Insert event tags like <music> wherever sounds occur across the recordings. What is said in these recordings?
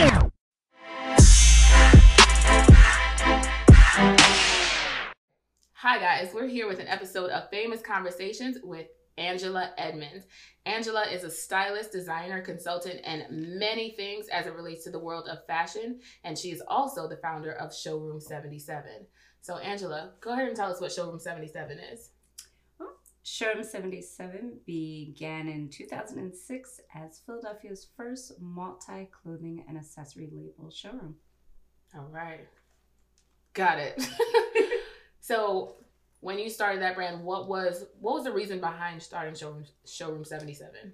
Hi, guys. We're here with an episode of Famous Conversations with Angela Edmonds. Angela is a stylist, designer, consultant, and many things as it relates to the world of fashion. And she is also the founder of Showroom 77. So, Angela, go ahead and tell us what Showroom 77 is. Showroom 77 began in 2006 as Philadelphia's first multi clothing and accessory label showroom. All right. Got it. <laughs> so, when you started that brand, what was what was the reason behind starting showroom showroom seventy seven?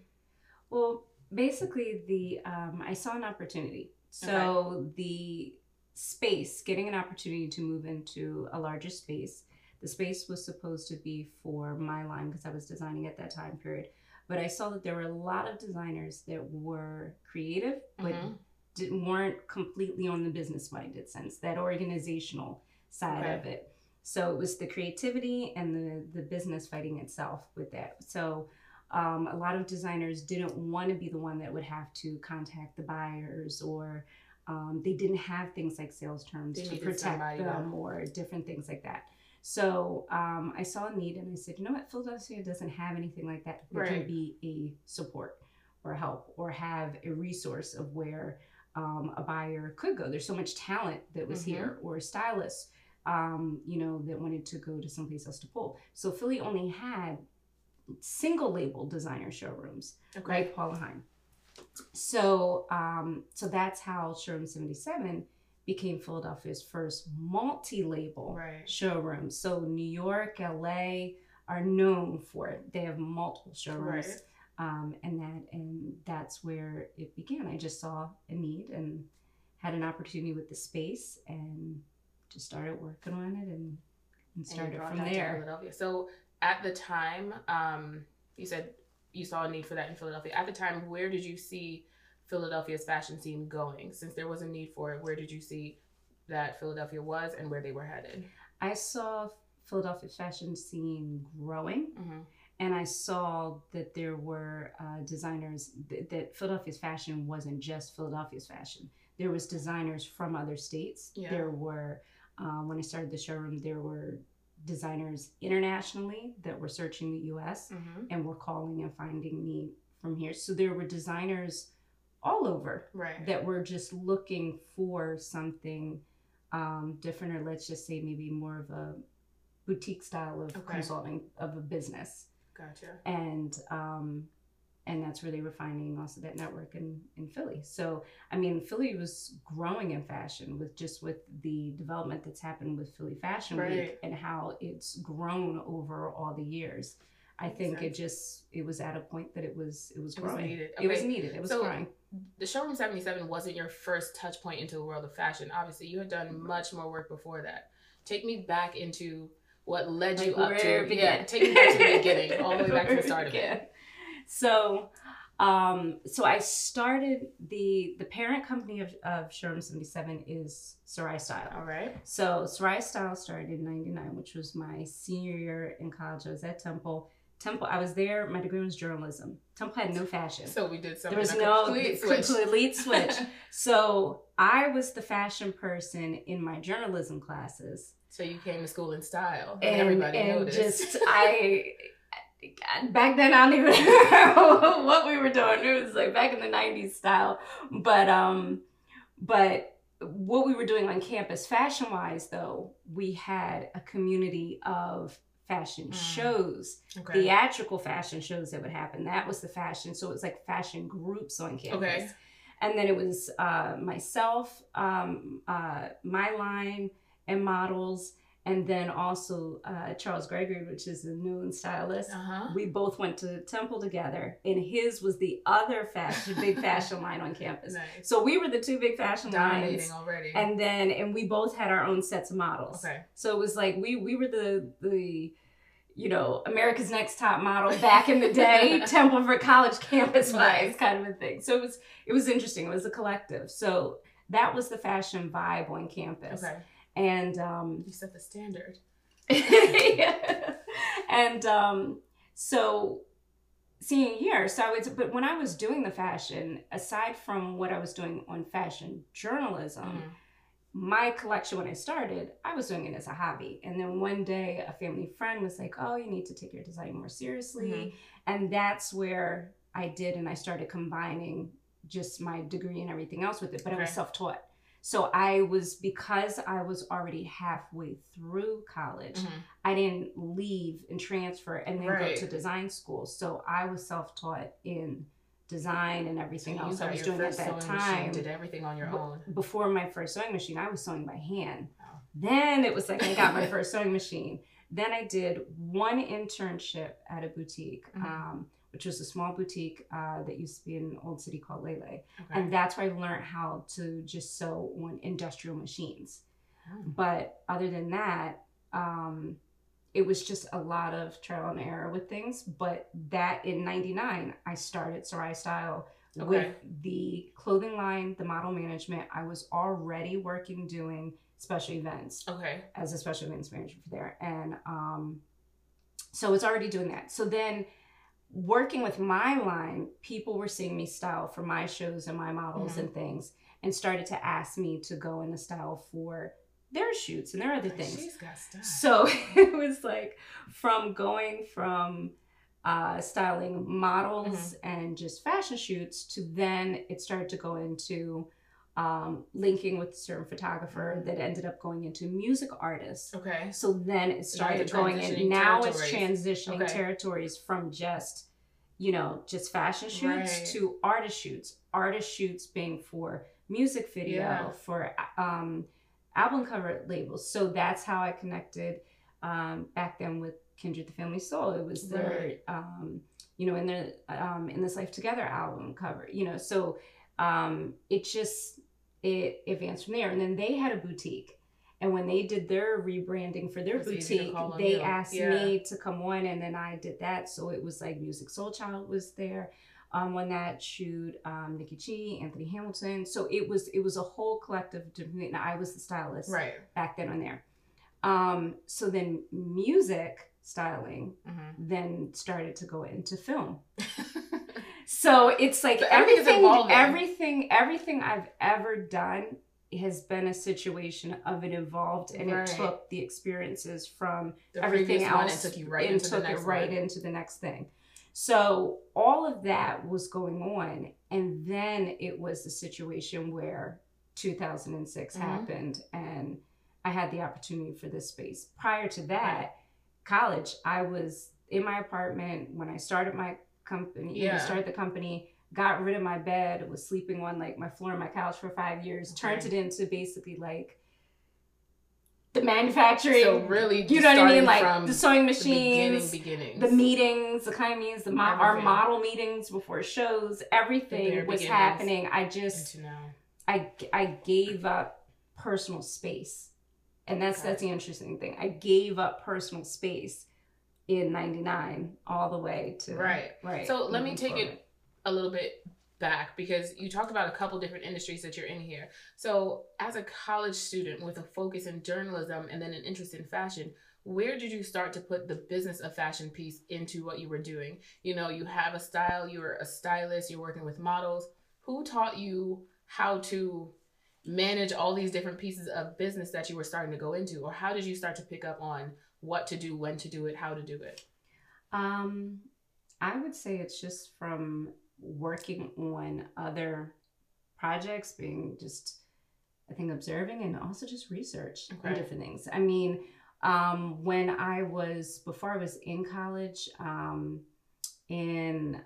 Well, basically, the um, I saw an opportunity. So okay. the space, getting an opportunity to move into a larger space. The space was supposed to be for my line because I was designing at that time period. But I saw that there were a lot of designers that were creative, but mm-hmm. weren't completely on the business minded sense, that organizational side okay. of it. So it was the creativity and the the business fighting itself with that. So um, a lot of designers didn't want to be the one that would have to contact the buyers or um, they didn't have things like sales terms they to protect them or different things like that. So um, I saw a need and I said, you know what, Philadelphia doesn't have anything like that. There right. can be a support or help or have a resource of where um, a buyer could go. There's so much talent that was mm-hmm. here or stylists um, you know, that wanted to go to someplace else to pull. So Philly only had single label designer showrooms, okay. right? Paula Heim. So, um, so that's how Showroom 77 became Philadelphia's first multi-label right. showroom. So New York, LA are known for it. They have multiple showrooms. Right. Um, and that and that's where it began. I just saw a need and had an opportunity with the space and just started working on it and, and started and from there. Philadelphia. So at the time, um, you said you saw a need for that in Philadelphia. At the time, where did you see Philadelphia's fashion scene going? Since there was a need for it, where did you see that Philadelphia was and where they were headed? I saw Philadelphia fashion scene growing. Mm-hmm. And I saw that there were uh, designers th- that Philadelphia's fashion wasn't just Philadelphia's fashion. There was designers from other states. Yeah. There were um, when I started the showroom, there were designers internationally that were searching the US mm-hmm. and were calling and finding me from here. So there were designers all over right. that were just looking for something um, different, or let's just say maybe more of a boutique style of okay. consulting of a business. Gotcha. And um, and that's where they were finding also that network in, in Philly. So I mean, Philly was growing in fashion with just with the development that's happened with Philly Fashion right. Week and how it's grown over all the years. I think it just it was at a point that it was it was growing. It was needed. Okay. It was needed. It was so, growing. The showroom seventy seven wasn't your first touch point into the world of fashion. Obviously, you had done much more work before that. Take me back into what led you up to yeah. Take me back to the <laughs> beginning, all the way back to the start of it so um, so I started the the parent company of, of Showroom 77 is Sarai Style. All right. So Sarai Style started in 99, which was my senior year in college. I was at Temple. Temple, I was there. My degree was journalism. Temple had no fashion. So we did something. There was no complete switch. Complete switch. <laughs> so I was the fashion person in my journalism classes. So you came to school in style. And, everybody and noticed. just <laughs> I back then I don't even know <laughs> what we were doing. It was like back in the '90s style, but um, but what we were doing on campus, fashion wise, though, we had a community of fashion mm. shows, okay. theatrical fashion shows that would happen. That was the fashion. So it was like fashion groups on campus. Okay. And then it was uh, myself, um, uh, my line, and models and then also uh, Charles Gregory, which is a known stylist. Uh-huh. We both went to Temple together, and his was the other fashion, big <laughs> fashion line on campus. Nice. So we were the two big fashion Dominating lines already. And then, and we both had our own sets of models. Okay. So it was like we we were the the you know, America's Next Top Model back in the day, <laughs> Temple for college campus wise kind of a thing. So it was it was interesting. It was a collective. So that was the fashion vibe on campus. Okay. And um, you set the standard. <laughs> yeah. And um, so seeing here, So it's but when I was doing the fashion, aside from what I was doing on fashion journalism, Mhm. my collection when I started, I was doing it as a hobby. And then one day a family friend was like, Oh, you need to take your design more seriously. Mhm. And that's where I did and I started combining just my degree and everything else with it. But I was self-taught. So I was because I was already halfway through college, Mhm. I didn't leave and transfer and then Right. go to design school. So I was self-taught in design and everything you else I was doing at that time. did everything on your own. Before my first sewing machine, I was sewing by hand. Wow. Then it was like I got my <laughs> first sewing machine. Then I did one internship at a boutique, Mhm. um, which was a small boutique uh, that used to be in an old city called Lele. Okay. And that's where I learned how to just sew on industrial machines. Oh. But other than that, um, it was just a lot of trial and error with things. But that in 99, I started Sarai Style Okay. with the clothing line, the model management. I was already working doing special events Okay. as a special events manager for there. And um, so it's already doing that. So then working with my line, people were seeing me style for my shows and my models Mhm. and things and started to ask me to go in the style for their shoots and their other things. So <laughs> it was like from going from uh, styling models and just fashion shoots to then it started to go into um, linking with a certain photographer that ended up going into music artists. Okay. So then it started going in. Now it's transitioning Okay. territories from just, you know, just fashion shoots Right. to artist shoots. Artist shoots being for music video, Yeah. for um, album cover labels. So that's how I connected um, back then with Kindred the Family Soul. It was their, um, you know, in their um, in this Life Together album cover. You know, so um, it just it advanced from there. And then they had a boutique. And when they did their rebranding for their It was easy to boutique, they you. asked Yeah. me to come on, and then I did that. So it was like Musiq Soulchild was there um, on that shoot, um, Nikki Chi, Anthony Hamilton. So it was it was a whole collective. And I was the stylist Right. back then on there. Um, so then music styling Mhm. then started to go into film. <laughs> So it's like So everything, everything, everything I've ever done has been a situation of it evolved, and Right. it took the experiences from the everything one else and took you right into took the it right into the next thing. So all of that was going on, and then it was the situation where 2006 Mhm. happened, and I had the opportunity for this space. Prior to that, college, I was in my apartment when I started my company. when I Yeah. started the company. Got rid of my bed, was sleeping on like my floor and my couch for five years, turned it into basically like the manufacturing. So really, you know what I mean? Like from the sewing the beginning, machines, beginnings. the meetings, the kind of meetings, the mo- our model meetings before shows, everything was happening. I just. I I gave up personal space, and that's Okay. that's the interesting thing. I gave up personal space in '99 all the way to Right. right. So let me take forward. it a little bit back because you talked about a couple different industries that you're in here. So, as a college student with a focus in journalism and then an interest in fashion, where did you start to put the business of fashion piece into what you were doing? You know, you have a style, you're a stylist, you're working with models. Who taught you how to manage all these different pieces of business that you were starting to go into? Or how did you start to pick up on what to do, when to do it, how to do it? Um, I would say it's just from working on other projects, being just, I think, observing and also just research Okay. on different things. I mean, um, when I was, before I was in college, um, in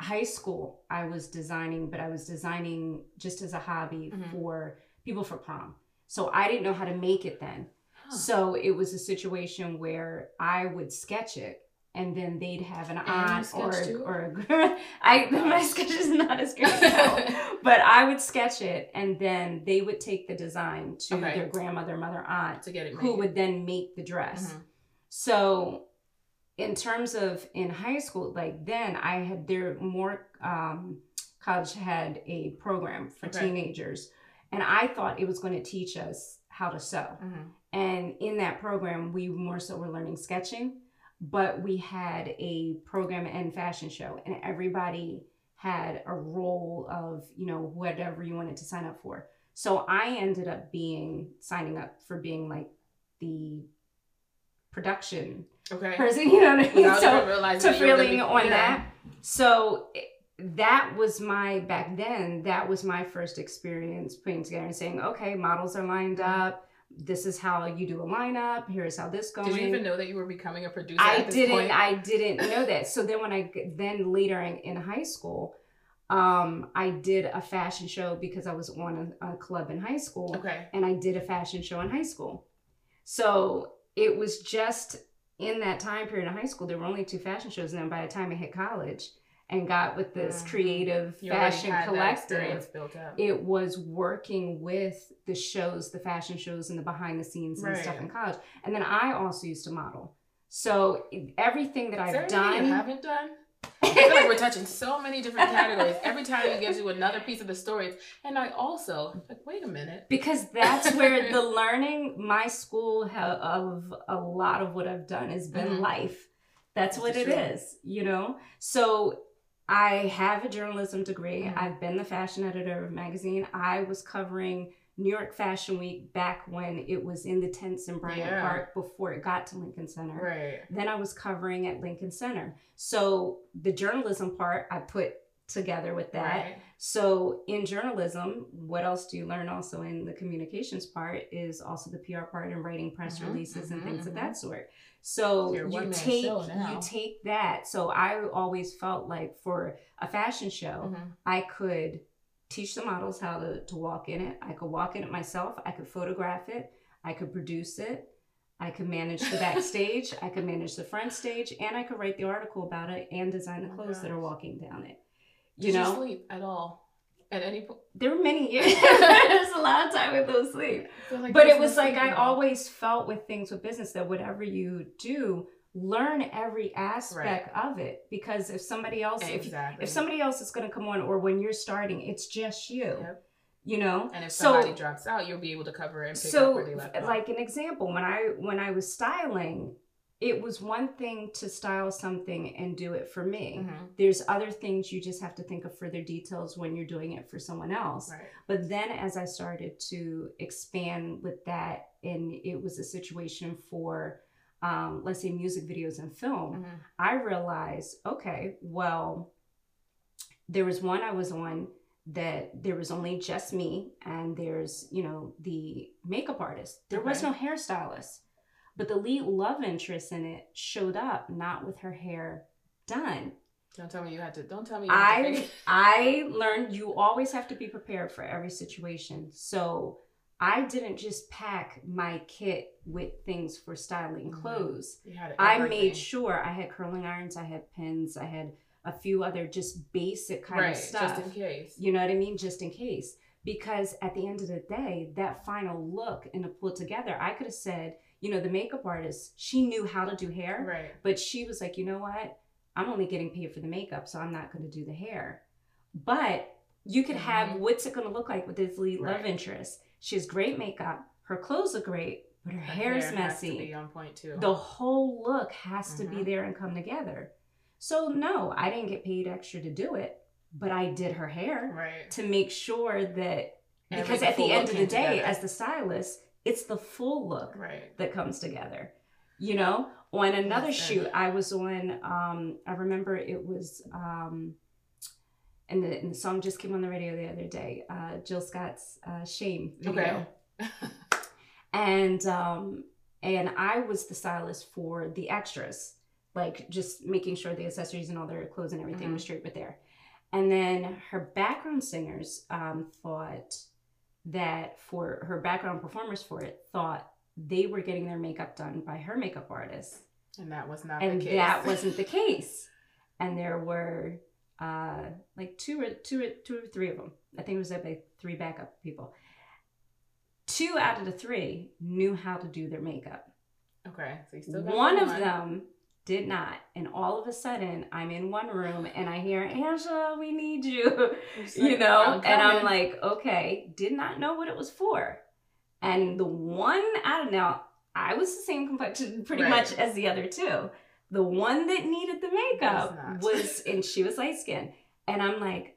high school, I was designing, but I was designing just as a hobby Mhm. for people for prom. So I didn't know how to make it then. Huh. So it was a situation where I would sketch it and then they'd have an And aunt or too? or a, <laughs> I <laughs> my sketch is not as good, <laughs> but I would sketch it and then they would take the design to Okay. their grandmother, mother, aunt, to get it who would then make the dress. Mhm. So in terms of in high school, like then I had there more um, college had a program for Okay. teenagers, and I thought it was going to teach us how to sew. Mhm. And in that program, we more so were learning sketching. but we had a program and fashion show, and everybody had a role of you know whatever you wanted to sign up for. So I ended up being signing up for being like the production Okay. person, <laughs> you know what I mean? Without so to that you were gonna feeling on yeah. that. So that was my back then. That was my first experience putting together and saying, okay, models are lined up. This is how you do a lineup. Here's how this going. Did you even know that you were becoming a producer? I at this didn't. Point? I didn't know that. So then, when i then later in, in high school, um, I did a fashion show because I was on a, a club in high school okay. and I did a fashion show in high school. So it was just in that time period in high school, there were only two fashion shows. And then by the time I hit college and got with this Mhm. creative You fashion collective, experience built up. it was working with the shows, the fashion shows, and the behind the scenes and stuff in college. And then I also used to model. So everything that Is I've done, you haven't done? <laughs> I feel like we're touching so many different categories. Every time you get you another piece of the story, and I also like, wait a minute. because that's where <laughs> the learning my school of a lot of what i've done has been Mhm. life that's This what it true. is you know so i have a journalism degree Mhm. i've been the fashion editor of a magazine i was covering new york fashion week back when it was in the tents in bryant Yeah. park before it got to lincoln center Right. then I was covering at Lincoln Center. So the journalism part I put together with that. Right. So in journalism, what else do you learn also in the communications part is also the PR part and writing press Mhm, releases and mhm, things of that sort. So You're you take you take that. So I always felt like for a fashion show, Mhm. I could teach the models how to, to walk in it. I could walk in it myself. I could photograph it. I could produce it. I could manage the <laughs> backstage. I could manage the front stage, and I could write the article about it and design the Oh clothes that are walking down it. Did You know, sleep at all at any point? there were many years. <laughs> There's a lot of time with no sleep. Like But it was like I always felt with things with business that whatever you do, learn every aspect of it. Because if somebody else, if exactly. if somebody else is going to come on or when you're starting it's just you Yep. you know and if so somebody drops out, you'll be able to cover it and pick so up where they left off. like an example when i when i was styling it was one thing to style something and do it for me Mhm. there's other things you just have to think of further details when you're doing it for someone else Right. but then as i started to expand with that and it was a situation for um, let's say music videos and film Mhm. I realized, okay, well, there was one I was on that there was only just me, and there's, you know, the makeup artist. There was no hairstylist, but the lead love interest in it showed up not with her hair done. Don't tell me you had to. Don't tell me. You had to I <laughs> I learned you always have to be prepared for every situation. So I didn't just pack my kit with things for styling Mhm. clothes. I made sure I had curling irons, I had pins, I had a few other just basic kind right, of stuff. just in case. You know what I mean? Just in case. Because at the end of the day, that final look and to pull together, I could have said, you know, the makeup artist, she knew how to do hair, Right. but she was like, you know what? I'm only getting paid for the makeup, so I'm not going to do the hair. But you could have Mhm. what's it going to look like with this lead love interest. She has great makeup, her clothes are great, but her, hair's hair messy to be on point too. the whole look has to be Mhm. there and come together. So no, I didn't get paid extra to do it, but I did her hair right. to make sure that because at the end of the day, together. as the stylist, it's the full look Right. that comes together. You know, on another shoot, I was on. Um, I remember it was, um, and the, and the song just came on the radio the other day. Uh, Jill Scott's uh, "Shame" video Okay. <laughs> and um and I was the stylist for the extras, like just making sure the accessories and all their clothes and everything Mhm. was straight with there. And then her background singers um, thought that for her background performers for it thought they were getting their makeup done by her makeup artist, And that was not and the case. that wasn't the <laughs> case. And there were uh, like two or two or two or three of them. I think it was like three backup people. Two out of the three knew how to do their makeup. okay. So you still got One of them did not. And all of a sudden, I'm in one room and I hear, Angela, we need you. <laughs> You know? I'm and I'm like, okay, did not know what it was for. And the one out of now, I was the same complexion pretty Right. much as the other two. The one that needed the makeup not. was, <laughs> and she was light skinned. And I'm like,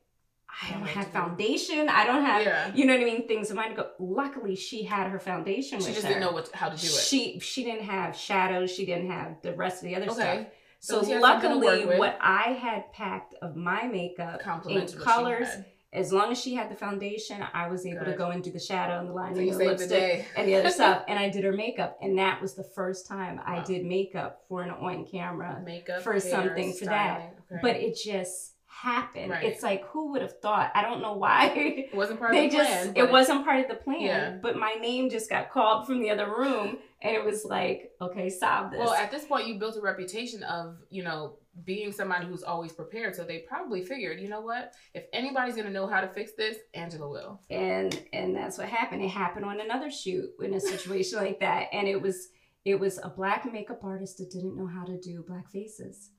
I Don't have foundation. I don't have, Yeah. you know what I mean? Things of mine go. Luckily, she had her foundation She just her. didn't know what how to do it. She she didn't have shadows. She didn't have the rest of the other stuff. So, So she had something to work luckily, what I had packed of my makeup in colors, as long as she had the foundation, I was able to go and do the shadow and the So lining and the the lipstick day. and the other <laughs> stuff. And I did her makeup, and that was the first time I did makeup for an on camera. Makeup for hair, something for that. Okay. But it just happened. Right. It's like who would have thought? I don't know why. it wasn't part <laughs> they of the just plan. it wasn't part of the plan. Yeah. But my name just got called from the other room, and it was like, okay, solve this. Well, at this point, you built a reputation of, you know, being somebody who's always prepared. So they probably figured, you know what? If anybody's going to know how to fix this, Angela will. and and that's what happened. It happened on another shoot in a situation <laughs> like that, and it was it was a black makeup artist that didn't know how to do black faces.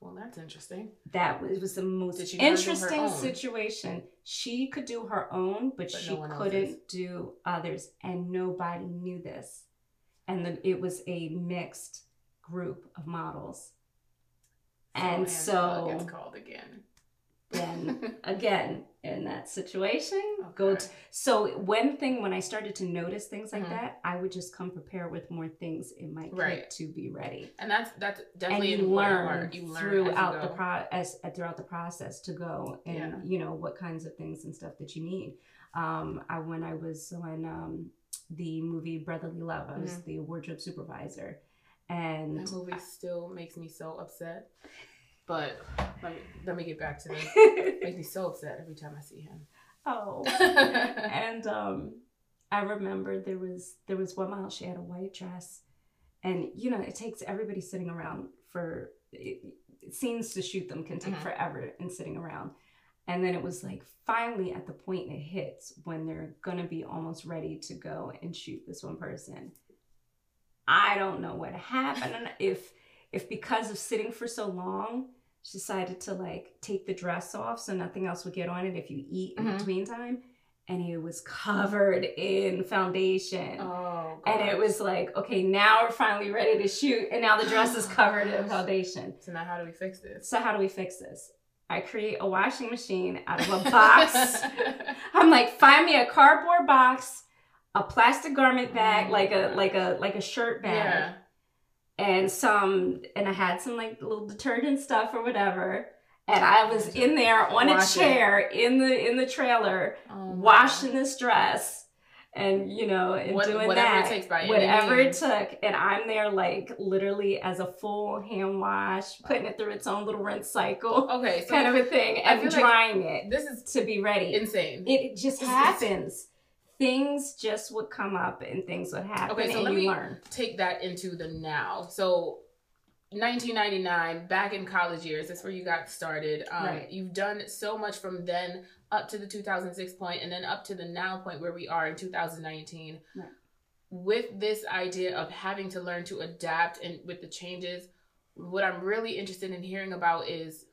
Well, that's interesting. That was, was the most Did she learn on her interesting situation. She could do her own, but, But she no couldn't do others, and nobody knew this. And the, it was a mixed group of models. Oh, and Angela so gets called again. then <laughs> again in that situation go Okay. to, so one thing when i started to notice things like Mhm. that i would just come prepared with more things in my kit Right. to be ready And that's that's definitely and you learn. You learn throughout as the you go. process throughout the process to go and Yeah. you know what kinds of things and stuff that you need um i when i was when um the movie brotherly love i was Mhm. the wardrobe supervisor and That movie still makes me so upset. But let me let me get back to this. <laughs> It makes me so upset every time I see him. oh <laughs> and um i remember there was there was one model she had a white dress and you know it takes everybody sitting around for it, scenes to shoot them can take Mhm. forever and sitting around and then it was like finally at the point it hits when they're gonna be almost ready to go and shoot this one person i don't know what happened if if because of sitting for so long she decided to like take the dress off so nothing else would get on it if you eat in Mhm. between time and it was covered in foundation Oh, and it was like okay now we're finally ready to shoot and now the dress is <gasps> covered in foundation So now how do we fix this? so how do we fix this i create a washing machine out of a <laughs> box <laughs> i'm like find me a cardboard box a plastic garment bag Oh, like a like a like a shirt bag yeah. And some and I had some like little detergent stuff or whatever. And I was in there on a chair in the in the trailer Oh, washing this dress and you know and What- doing whatever it that takes by whatever it took and i'm there like literally as a full hand wash putting it through its own little rinse cycle Okay, so kind of a thing and feel like drying it this is to be ready insane. it, it just happens things just would come up and things would happen Okay, so and let you me- learn take that into the now. So 1999, back in college years, that's where you got started. Um, Right. You've done so much from then up to the 2006 point, and then up to the now point where we are in 2019. Right. With this idea of having to learn to adapt and with the changes, what I'm really interested in hearing about is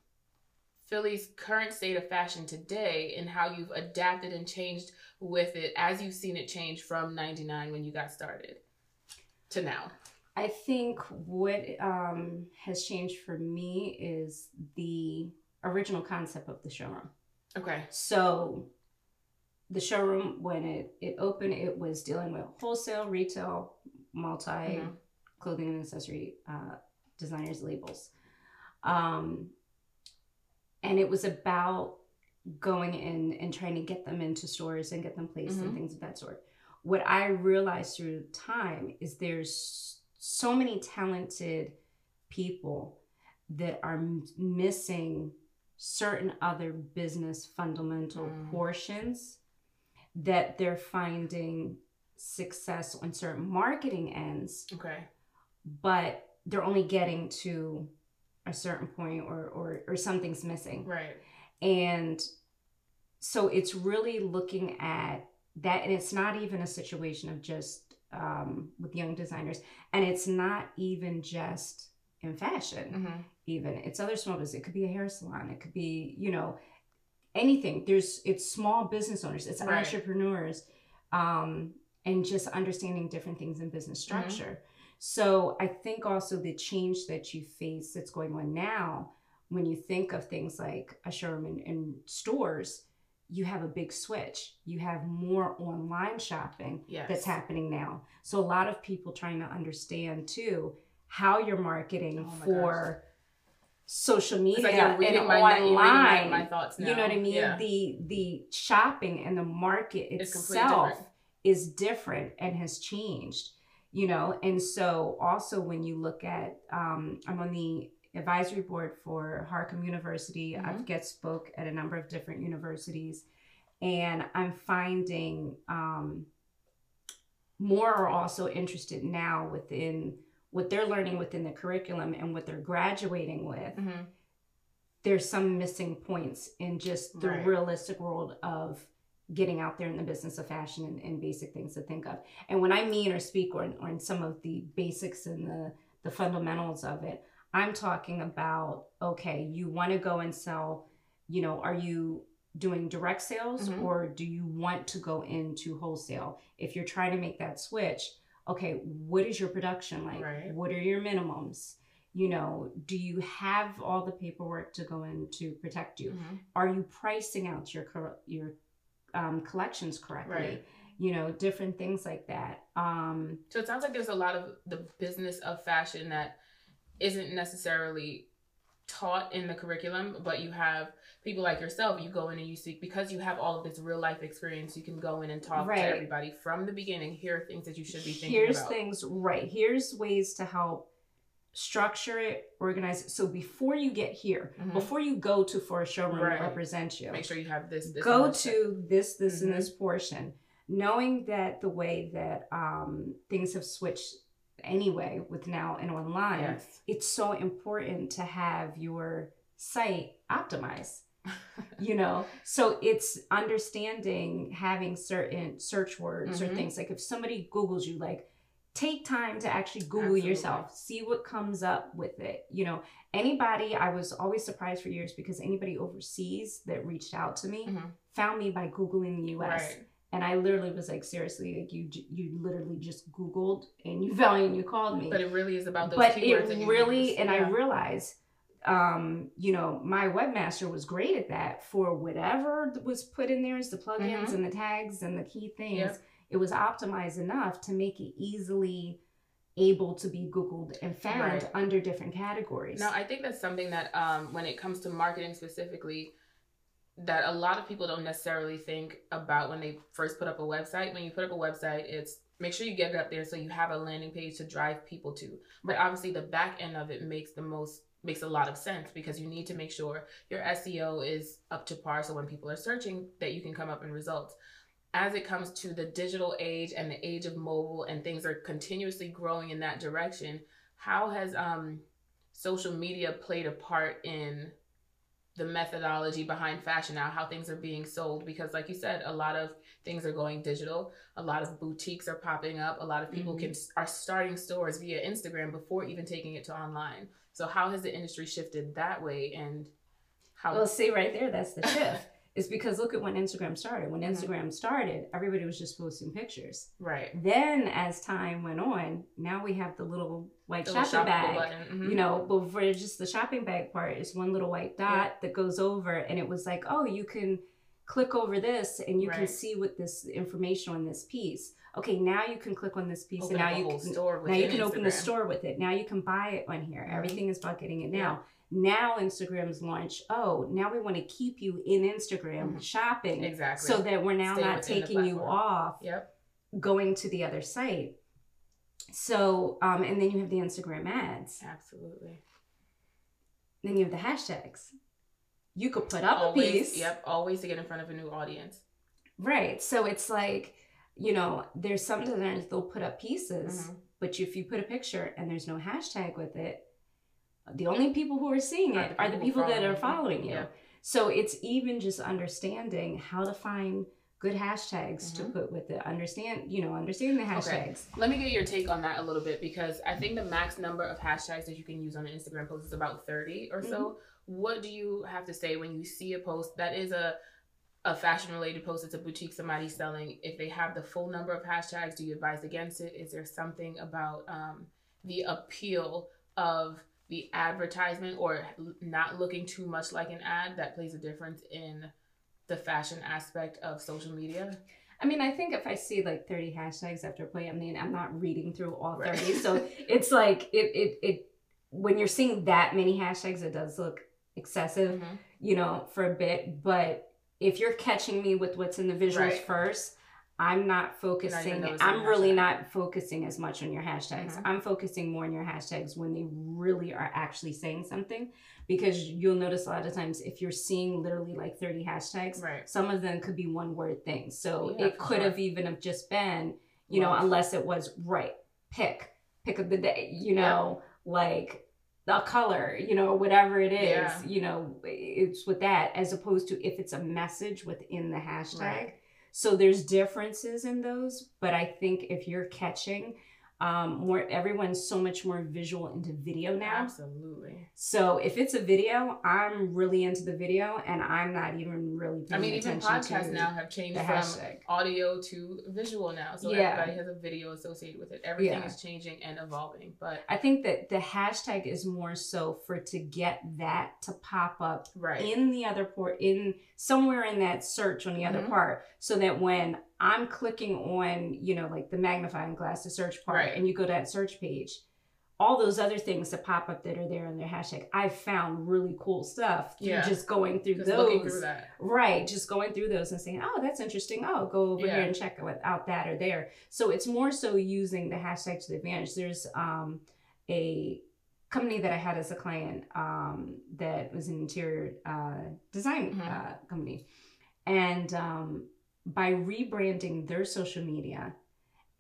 Philly's current state of fashion today and how you've adapted and changed with it as you've seen it change from 99 when you got started to now. I think what um, has changed for me is the original concept of the showroom. Okay. So, the showroom, when it, it opened, it was dealing with wholesale, retail, multi Mhm. clothing and accessory uh, designers labels. Um, and it was about going in and trying to get them into stores and get them placed Mhm. and things of that sort. What I realized through time is there's so many talented people that are m- missing certain other business fundamental Mm. portions that they're finding success on certain marketing ends Okay. but they're only getting to a certain point or or, or something's missing Right. and so it's really looking at that and it's not even a situation of just um, with young designers and it's not even just in fashion Mm-hmm. even it's other small business it could be a hair salon it could be you know anything there's it's small business owners it's Right. entrepreneurs um and just understanding different things in business Mm-hmm. So I think also the change that you face that's going on now, when you think of things like a showroom in, in stores, you have a big switch. You have more online shopping Yes. that's happening now. So a lot of people trying to understand too how you're marketing Oh for social media It's like and my, online. my, thoughts now. You know what I mean? Yeah. The the shopping and the market It's itself different. is different and has changed. You know, and so also when you look at, um, I'm on the advisory board for Harcum University. Mhm. I've guest spoke at a number of different universities, and I'm finding um, more are also interested now within what they're learning within the curriculum and what they're graduating with Mhm. there's some missing points in just the Right. realistic world of getting out there in the business of fashion and, and basic things to think of. And when I mean or speak or in some of the basics and the, the fundamentals of it, I'm talking about okay, you want to go and sell, you know, are you doing direct sales Mhm. or do you want to go into wholesale? If you're trying to make that switch, okay, what is your production like? Right. What are your minimums? You know, do you have all the paperwork to go in to protect you? Mhm. Are you pricing out your your um, collections correctly? Right. You know, different things like that. Um, So it sounds like there's a lot of the business of fashion that isn't necessarily taught in the curriculum, but you have people like yourself, you go in and you speak because you have all of this real life experience, you can go in and talk Right. to everybody from the beginning, here are things that you should be thinking here's about. things right. Here's ways to help structure it, organize it. So before you get here, Mhm. before you go to for a showroom Right. to represent you, Make sure you have this, this go to this this Mhm. and this portion knowing that the way that um, things have switched anyway with now and online Yes. it's so important to have your site optimized <laughs> you know so it's understanding having certain search words or Mhm. things like if somebody googles you like take time to actually google Absolutely. yourself see what comes up with it you know anybody i was always surprised for years because anybody overseas that reached out to me Mhm. found me by googling the us Right. and i literally was like seriously like you you literally just googled and you <laughs> found and you called me But it really is about those but keywords it really use. and i Yeah. realized um you know my webmaster was great at that for whatever was put in there as the plugins Mhm. and the tags and the key things Yep. It was optimized enough to make it easily able to be googled and found Right. under different categories No, I think that's something that um, when it comes to marketing specifically, that a lot of people don't necessarily think about when they first put up a website. When you put up a website, it's make sure you get it up there so you have a landing page to drive people to. But obviously, the back end of it makes the most makes a lot of sense because you need to make sure your SEO is up to par. So when people are searching, that you can come up in results. As it comes to the digital age and the age of mobile, and things are continuously growing in that direction, how has um social media played a part in the methodology behind fashion now how things are being sold? Because like you said a lot of things are going digital. A lot of boutiques are popping up. A lot of people Mhm. can are starting stores via instagram before even taking it to online. So how has the industry shifted that way and how well see right there that's the shift it's because look at when instagram started when Mhm. instagram started everybody was just posting pictures right Then, as time went on, now we have the little white The shopping shoppable bag. mhm. You know, but for just the shopping bag part, it's one little white dot that goes over, and it was like, oh, you can click over this, and you can see what this information on this piece. Okay, now you can click on this piece, Open and now you can store now you can open the store with it. Now you can buy it on here. Mhm. Everything is about getting it now. Now Instagram's launched. Oh, now we want to keep you in Instagram Mhm. shopping, exactly so that we're now Stay not taking you off yep going to the other site. So, um, and then you have the Instagram ads. absolutely Then you have the hashtags. You could put up a piece. yep always to get in front of a new audience Right. So it's like, you know, there's sometimes they'll put up pieces, Mhm. but if you put a picture and there's no hashtag with it, the only people who are seeing Are it are the people that are following you. Yeah. So it's even just understanding how to find good hashtags to Mhm. put with it. Understand, you know, understanding the hashtags. Let me get your take on that a little bit because I think the max number of hashtags that you can use on an Instagram post is about 30 or so. Mm-hmm. What do you have to say when you see a post that is a a fashion related post, it's a boutique somebody's selling. If they have the full number of hashtags, do you advise against it? Is there something about um, the appeal of the advertisement or not looking too much like an ad that plays a difference in the fashion aspect of social media? I mean, I think if I see like 30 hashtags after a play, I mean, I'm not reading through all 30. Right. so <laughs> it's like, it, it, it, when you're seeing that many hashtags, it does look excessive, Mhm. you know, for a bit. But if you're catching me with what's in the visuals Right. first, I'm not focusing. noticing I'm really hashtag. not focusing as much on your hashtags. Mhm. I'm focusing more on your hashtags when they really are actually saying something. Because you'll notice a lot of times if you're seeing literally like 30 hashtags, Right. some of them could be one word things. So Yeah, it could sure. have even have just been, you know, unless it was right, pick, pick of the day, you know, like the color, you know, whatever it is, Yeah. you know, it's with that as opposed to if it's a message within the hashtag. Right. So there's differences in those, but I think if you're catching um more everyone's so much more visual into video now. Absolutely. So if it's a video, I'm really into the video and I'm not even really I mean, even podcasts now have changed from hashtag. audio to visual now. So Yeah. everybody has a video associated with it. Everything Yeah. is changing and evolving. But I think that the hashtag is more so for to get that to pop up right. in the other port in somewhere in that search on the other Mhm. part so that when I'm clicking on, you know, like the magnifying glass, the search part, Right. and you go to that search page, all those other things that pop up that are there in their hashtag, I've found really cool stuff through Yeah. just going through Just those. looking through that. Right, just going through those and saying, "Oh, that's interesting. Oh, go over Yeah. here and check it out that or there." So it's more so using the hashtag to the advantage. There's um, a company that I had as a client um, that was an interior uh, design Mhm. uh, company, and um, by rebranding their social media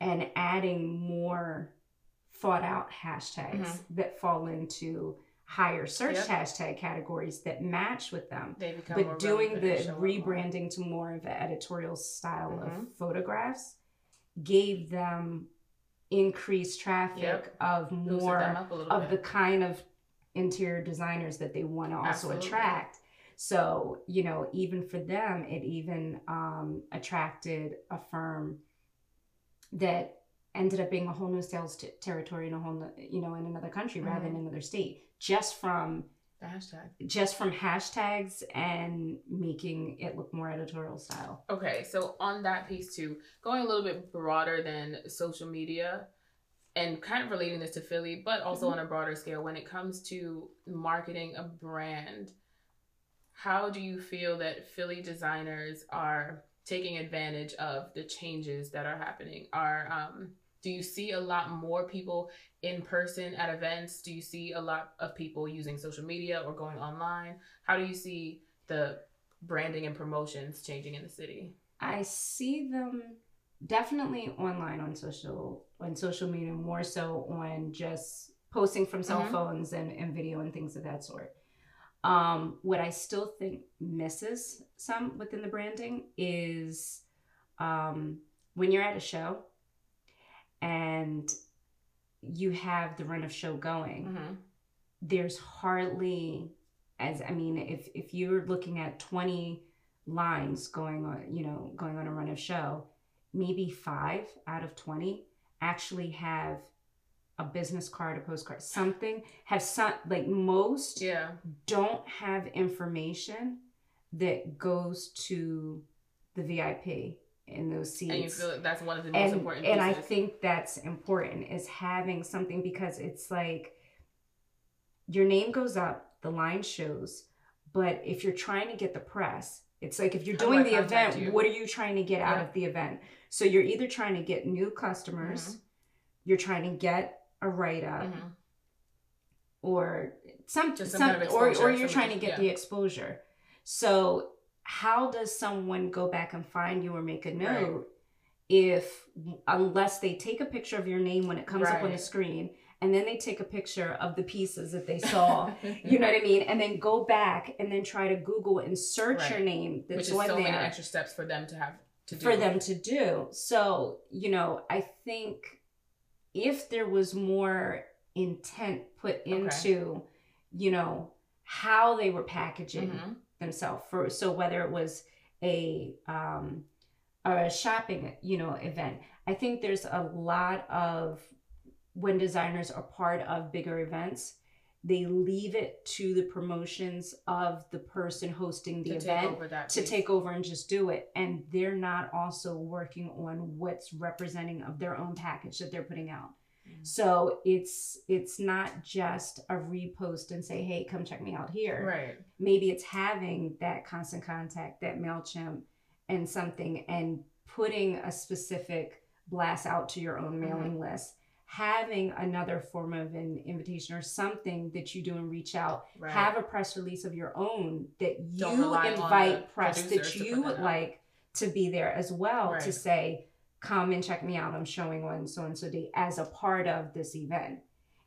and adding more thought out hashtags Mhm. that fall into higher search Yep. hashtag categories that match with them They become more but doing the up more. rebranding to more of an editorial style Mhm. of photographs gave them increased traffic Yep. of more them up a little of the kind of interior designers that they want to also Absolutely. attract so you know even for them it even um, attracted a firm that ended up being a whole new sales t- territory in a whole no- you know in another country rather than Mhm. another state just from the hashtag. just from hashtags and making it look more editorial style. Okay, so on that piece too, going a little bit broader than social media and kind of relating this to Philly, but also Mhm. on a broader scale, when it comes to marketing a brand, how do you feel that Philly designers are taking advantage of the changes that are happening? Are um, do you see a lot more people in person at events? Do you see a lot of people using social media or going online? How do you see the branding and promotions changing in the city? I see them definitely online on social on social media more so on just posting from cell Mhm. phones and, and video and things of that sort. Um, what I still think misses some within the branding is um, when you're at a show and you have the run of show going. Mm-hmm. there's hardly as i mean if if you're looking at 20 lines going on you know going on a run of show maybe five out of 20 actually have a business card a postcard something have some like most Yeah. don't have information that goes to the vip in those seats And you feel like that's one of the most and, important and I think that's important is having something because it's like your name goes up, the line shows, but if you're trying to get the press, it's like if you're doing the event, you? what are you trying to get out of the event? So you're either trying to get new customers, Mhm. you're trying to get a write up, Mhm. or some, Just some some, or, or you're trying to get yeah. the exposure. So how does someone go back and find you or make a note Right. if unless they take a picture of your name when it comes up on the screen and then they take a picture of the pieces that they <laughs> saw you know what i mean and then go back and then try to google and search your Right. name Which that's is on so many extra steps for them to have to do. for them to do so you know i think if there was more intent put into you know how they were packaging Mhm. themselves for so whether it was a um or a shopping you know event i think there's a lot of when designers are part of bigger events, they leave it to the promotions of the person hosting the To event that to piece. take over and just do it. And they're not also working on what's representing of their own package that they're putting out. Mm. So it's it's not just a repost and say, hey, come check me out here Right. maybe it's having that constant contact, that MailChimp and something, and putting a specific blast out to your own mailing list. Having another form of an invitation or something that you do and reach out. Right. Have a press release of your own that you rely on the invite press that you would like to be there as well to say, come and check me out. I'm showing on so and so day as a part of this event.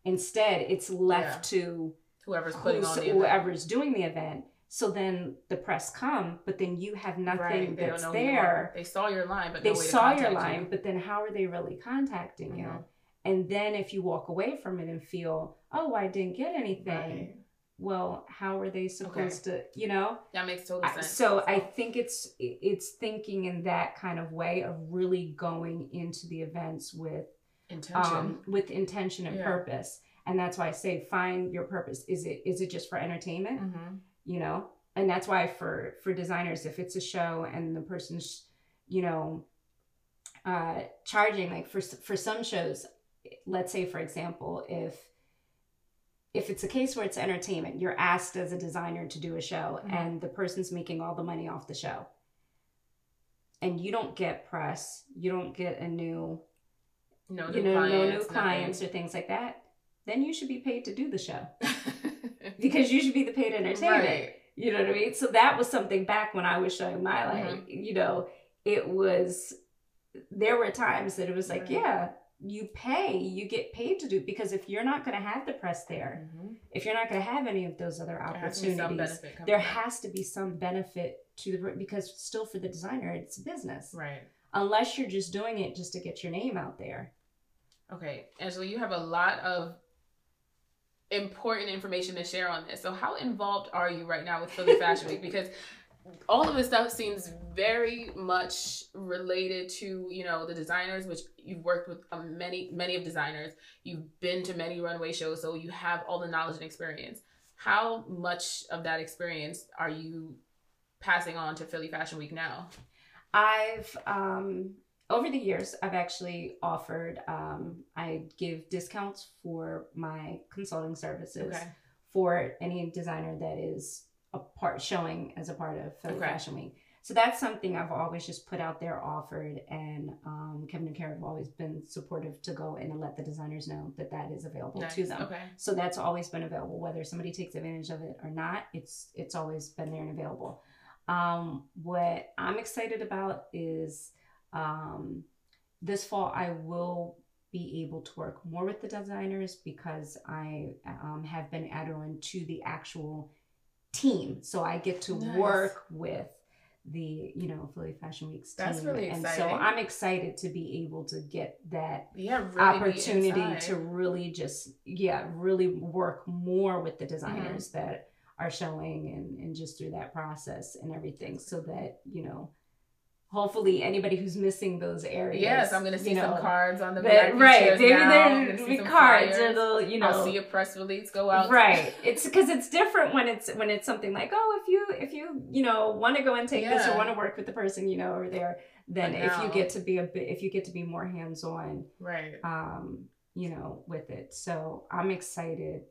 Instead, it's left to Whoever's putting on the event. whoever's doing the event. So then the press come, but then you have nothing Right. They that's don't know who you are. there. They saw your line, but They no saw your line, you. but then how are they really contacting you? And then if you walk away from it and feel, oh, I didn't get anything, Right. well, how are they supposed to, you know? That makes total I- sense. so I think it's it's thinking in that kind of way of really going into the events with intention. um, with intention and Yeah. purpose. And that's why I say find your purpose. Is it is it just for entertainment? hmm you know and that's why for for designers if it's a show and the person's you know uh charging like for for some shows let's say for example if if it's a case where it's entertainment you're asked as a designer to do a show Mhm. and the person's making all the money off the show and you don't get press you don't get a new No you new know no clients, new nothing. clients or things like that then you should be paid to do the show <laughs> because you should be the paid entertainment Right. you know what I mean? So that was something back when I was showing my light. Mm-hmm. You know, it was there were times that it was like, Right. yeah, you pay, you get paid to do because if you're not going to have the press there, Mhm. if you're not going to have any of those other There has to be some opportunities, there has to be some benefit to the because still for the designer, it's business. Right. Unless you're just doing it just to get your name out there. Okay, Angela, you have a lot of important information to share on this. So, how involved are you right now with Philly Fashion Week? <laughs> Because all of this stuff seems very much related to you know the designers, which you've worked with um, many many of designers. You've been to many runway shows, so you have all the knowledge and experience. How much of that experience are you passing on to Philly Fashion Week now? I've um over the years I've actually offered um I give discounts for my consulting services Okay. for any designer that is a part showing as a part of Philly Okay. Fashion Week. So that's something I've always just put out there, offered, and um, Kevin and Kara have always been supportive to go in and let the designers know that that is available to them. Okay. So that's always been available, whether somebody takes advantage of it or not. It's it's always been there and available. Um, what I'm excited about is um, this fall I will be able to work more with the designers because I um, have been added on to the actual team, so I get to Nice. work with the you know Philly Fashion Week's That's team, really and so. I'm excited to be able to get that Yeah. Really opportunity to really just yeah really work more with the designers Mm-hmm. that are showing and, and just through that process and everything so that you know hopefully anybody who's missing those areas Yes, I'm gonna see some know, cards on the that- right maybe. There be cards or flyers. the you know I'll see a press release go out. right it's because it's different when it's when it's something like oh if you if you you know want to go and take this or want to work with the person you know over there then if you get to be a bit if you get to be more hands-on Right. um, you know, with it. So I'm excited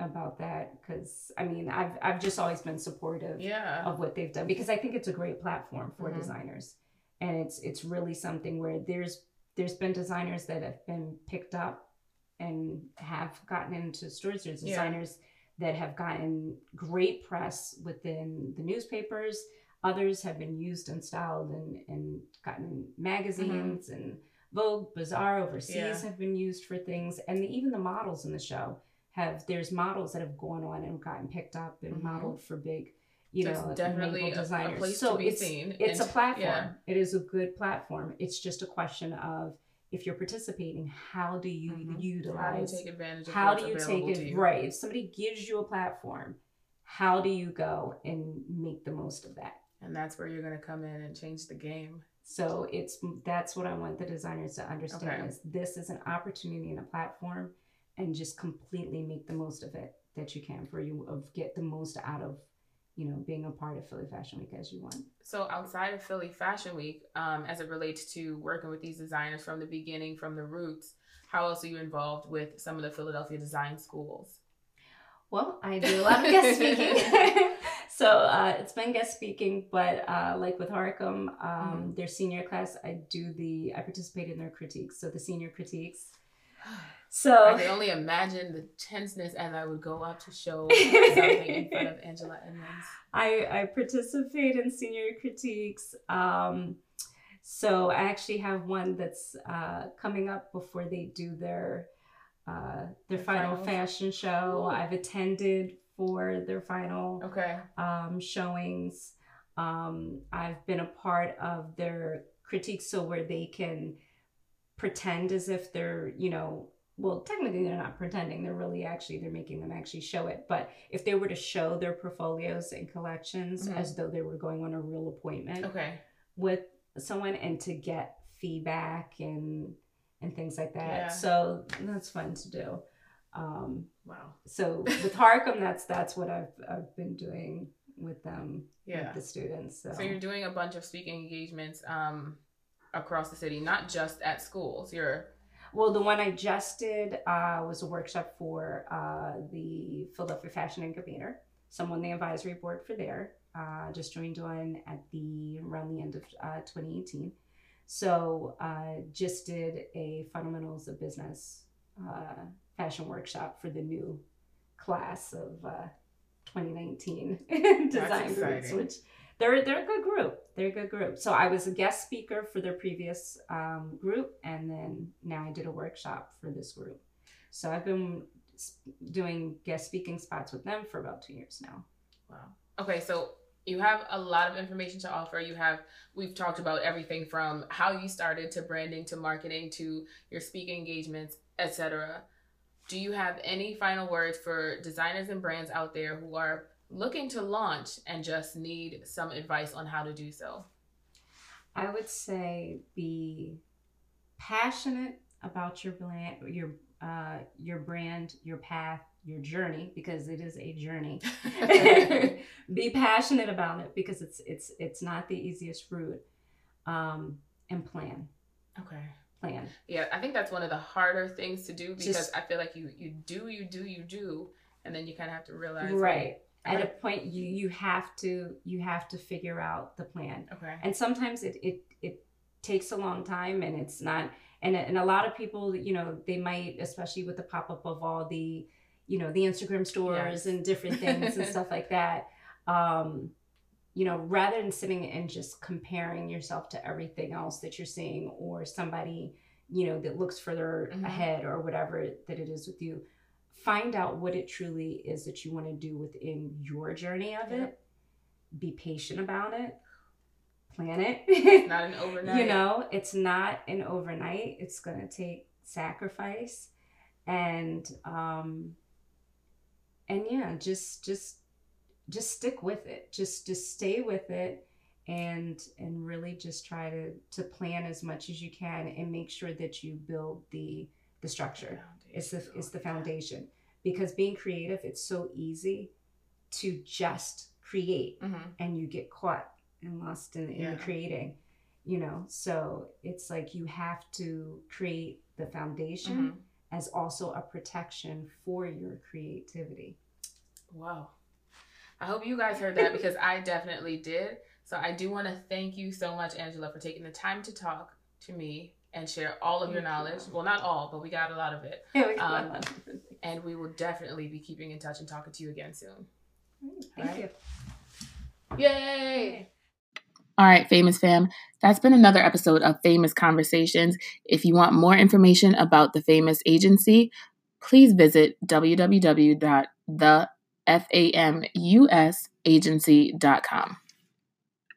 about that because I mean I've I've just always been supportive Yeah. of what they've done because I think it's a great platform for Mhm. designers. And it's it's really something where there's there's been designers that have been picked up and have gotten into stores. There's Yeah. designers that have gotten great press within the newspapers. Others have been used and styled and, and gotten magazines and Vogue, Bazaar overseas Mm-hmm. Yeah. have been used for things. And even the models in the show have, there's models that have gone on and gotten picked up and Mhm. modeled for big, you There's know, definitely label a, a designers. place so to be it's, seen. it's a platform. Yeah. It is a good platform. It's just a question of if you're participating, how do you Mhm. How do you utilize? take advantage of How do you take it? you? Right. If somebody gives you a platform, how do you go and make the most of that? And that's where you're gonna come in and change the game. So it's that's what I want the designers to understand Okay. is this is an opportunity and a platform and just completely make the most of it that you can for you of get the most out of you know being a part of Philly Fashion Week as you want. So outside of Philly Fashion Week, um, as it relates to working with these designers from the beginning, from the roots, how else are you involved with some of the Philadelphia design schools? Well, I do a lot of guest speaking. <laughs> so uh, it's been guest speaking, but uh, like with Harcum, um, Mhm. their senior class, I do the, I participate in their critiques. So the senior critiques. So I can only imagine the tenseness as I would go up to show <laughs> something in front of Angela Edmonds. I, I participate in senior critiques. Um, so I actually have one that's uh, coming up before they do their uh, their final finals? fashion show. Ooh. I've attended for their final Okay. um, showings. Um, I've been a part of their critiques, so where they can pretend as if they're, you know, well, technically they're not pretending. They're really actually they're making them actually show it. But if they were to show their portfolios and collections Mhm. as though they were going on a real appointment Okay. with someone and to get feedback and and things like that. Yeah. So that's fun to do. Um, Wow. so with Harcum, that's that's what I've I've been doing with them, Yeah. with the students. So, So you're doing a bunch of speaking engagements um, across the city, not just at schools. You're well, the one I just did uh, was a workshop for uh, the Philadelphia Fashion Incubator. So I'm on the advisory board for there. Uh, just joined one at the around the end of uh, 2018. So uh, just did a fundamentals of business uh, fashion workshop for the new class of uh, 2019 <laughs> design groups, which they're they're a good group. They're a good group. So I was a guest speaker for their previous um, group, and then now I did a workshop for this group. So I've been doing guest speaking spots with them for about two years now. Wow. Okay, so you have a lot of information to offer. You have we've talked about everything from how you started to branding to marketing to your speaking engagements, etc. Do you have any final words for designers and brands out there who are looking to launch and just need some advice on how to do so? I would say be passionate about your brand, your uh, your brand, your path, your journey, because it is a journey. <laughs> be passionate about it because it's it's it's not the easiest route. Um, and plan, Okay. plan. Yeah, I think that's one of the harder things to do because Just- I feel like you you do you do you do and then you kind of have to realize Right. At a point, you you have to you have to figure out the plan. Okay. and sometimes it it it takes a long time and it's not and and a lot of people you know they might especially with the pop-up of all the you know the instagram stores Yes. and different things and stuff like that <laughs> um you know rather than sitting and just comparing yourself to everything else that you're seeing or somebody you know that looks further Mhm. ahead or whatever that it is with you find out what it truly is that you want to do within your journey of Yeah. it. Be patient about it. Plan it. It's Not an <laughs> overnight. you know it's not an overnight. It's going to take sacrifice and um and yeah just just just stick with it. Just just stay with it and and really just try to to plan as much as you can and make sure that you build the the structure it's the it's the foundation because being creative it's so easy to just create hmm and you get caught and lost in, in Yeah. the creating you know so it's like you have to create the foundation Mhm. as also a protection for your creativity Wow. I hope you guys heard that because I definitely did. So I do want to thank you so much, Angela, for taking the time to talk to me and share all of your Thank you. knowledge. Well, not all, but we got a lot of it. <laughs> Yeah, Um, And we will definitely be keeping in touch and talking to you again soon. thank alright. you Yay! All right, famous fam. That's been another episode of Famous Conversations. If you want more information about the Famous Agency, please visit www.thefamusagency.com.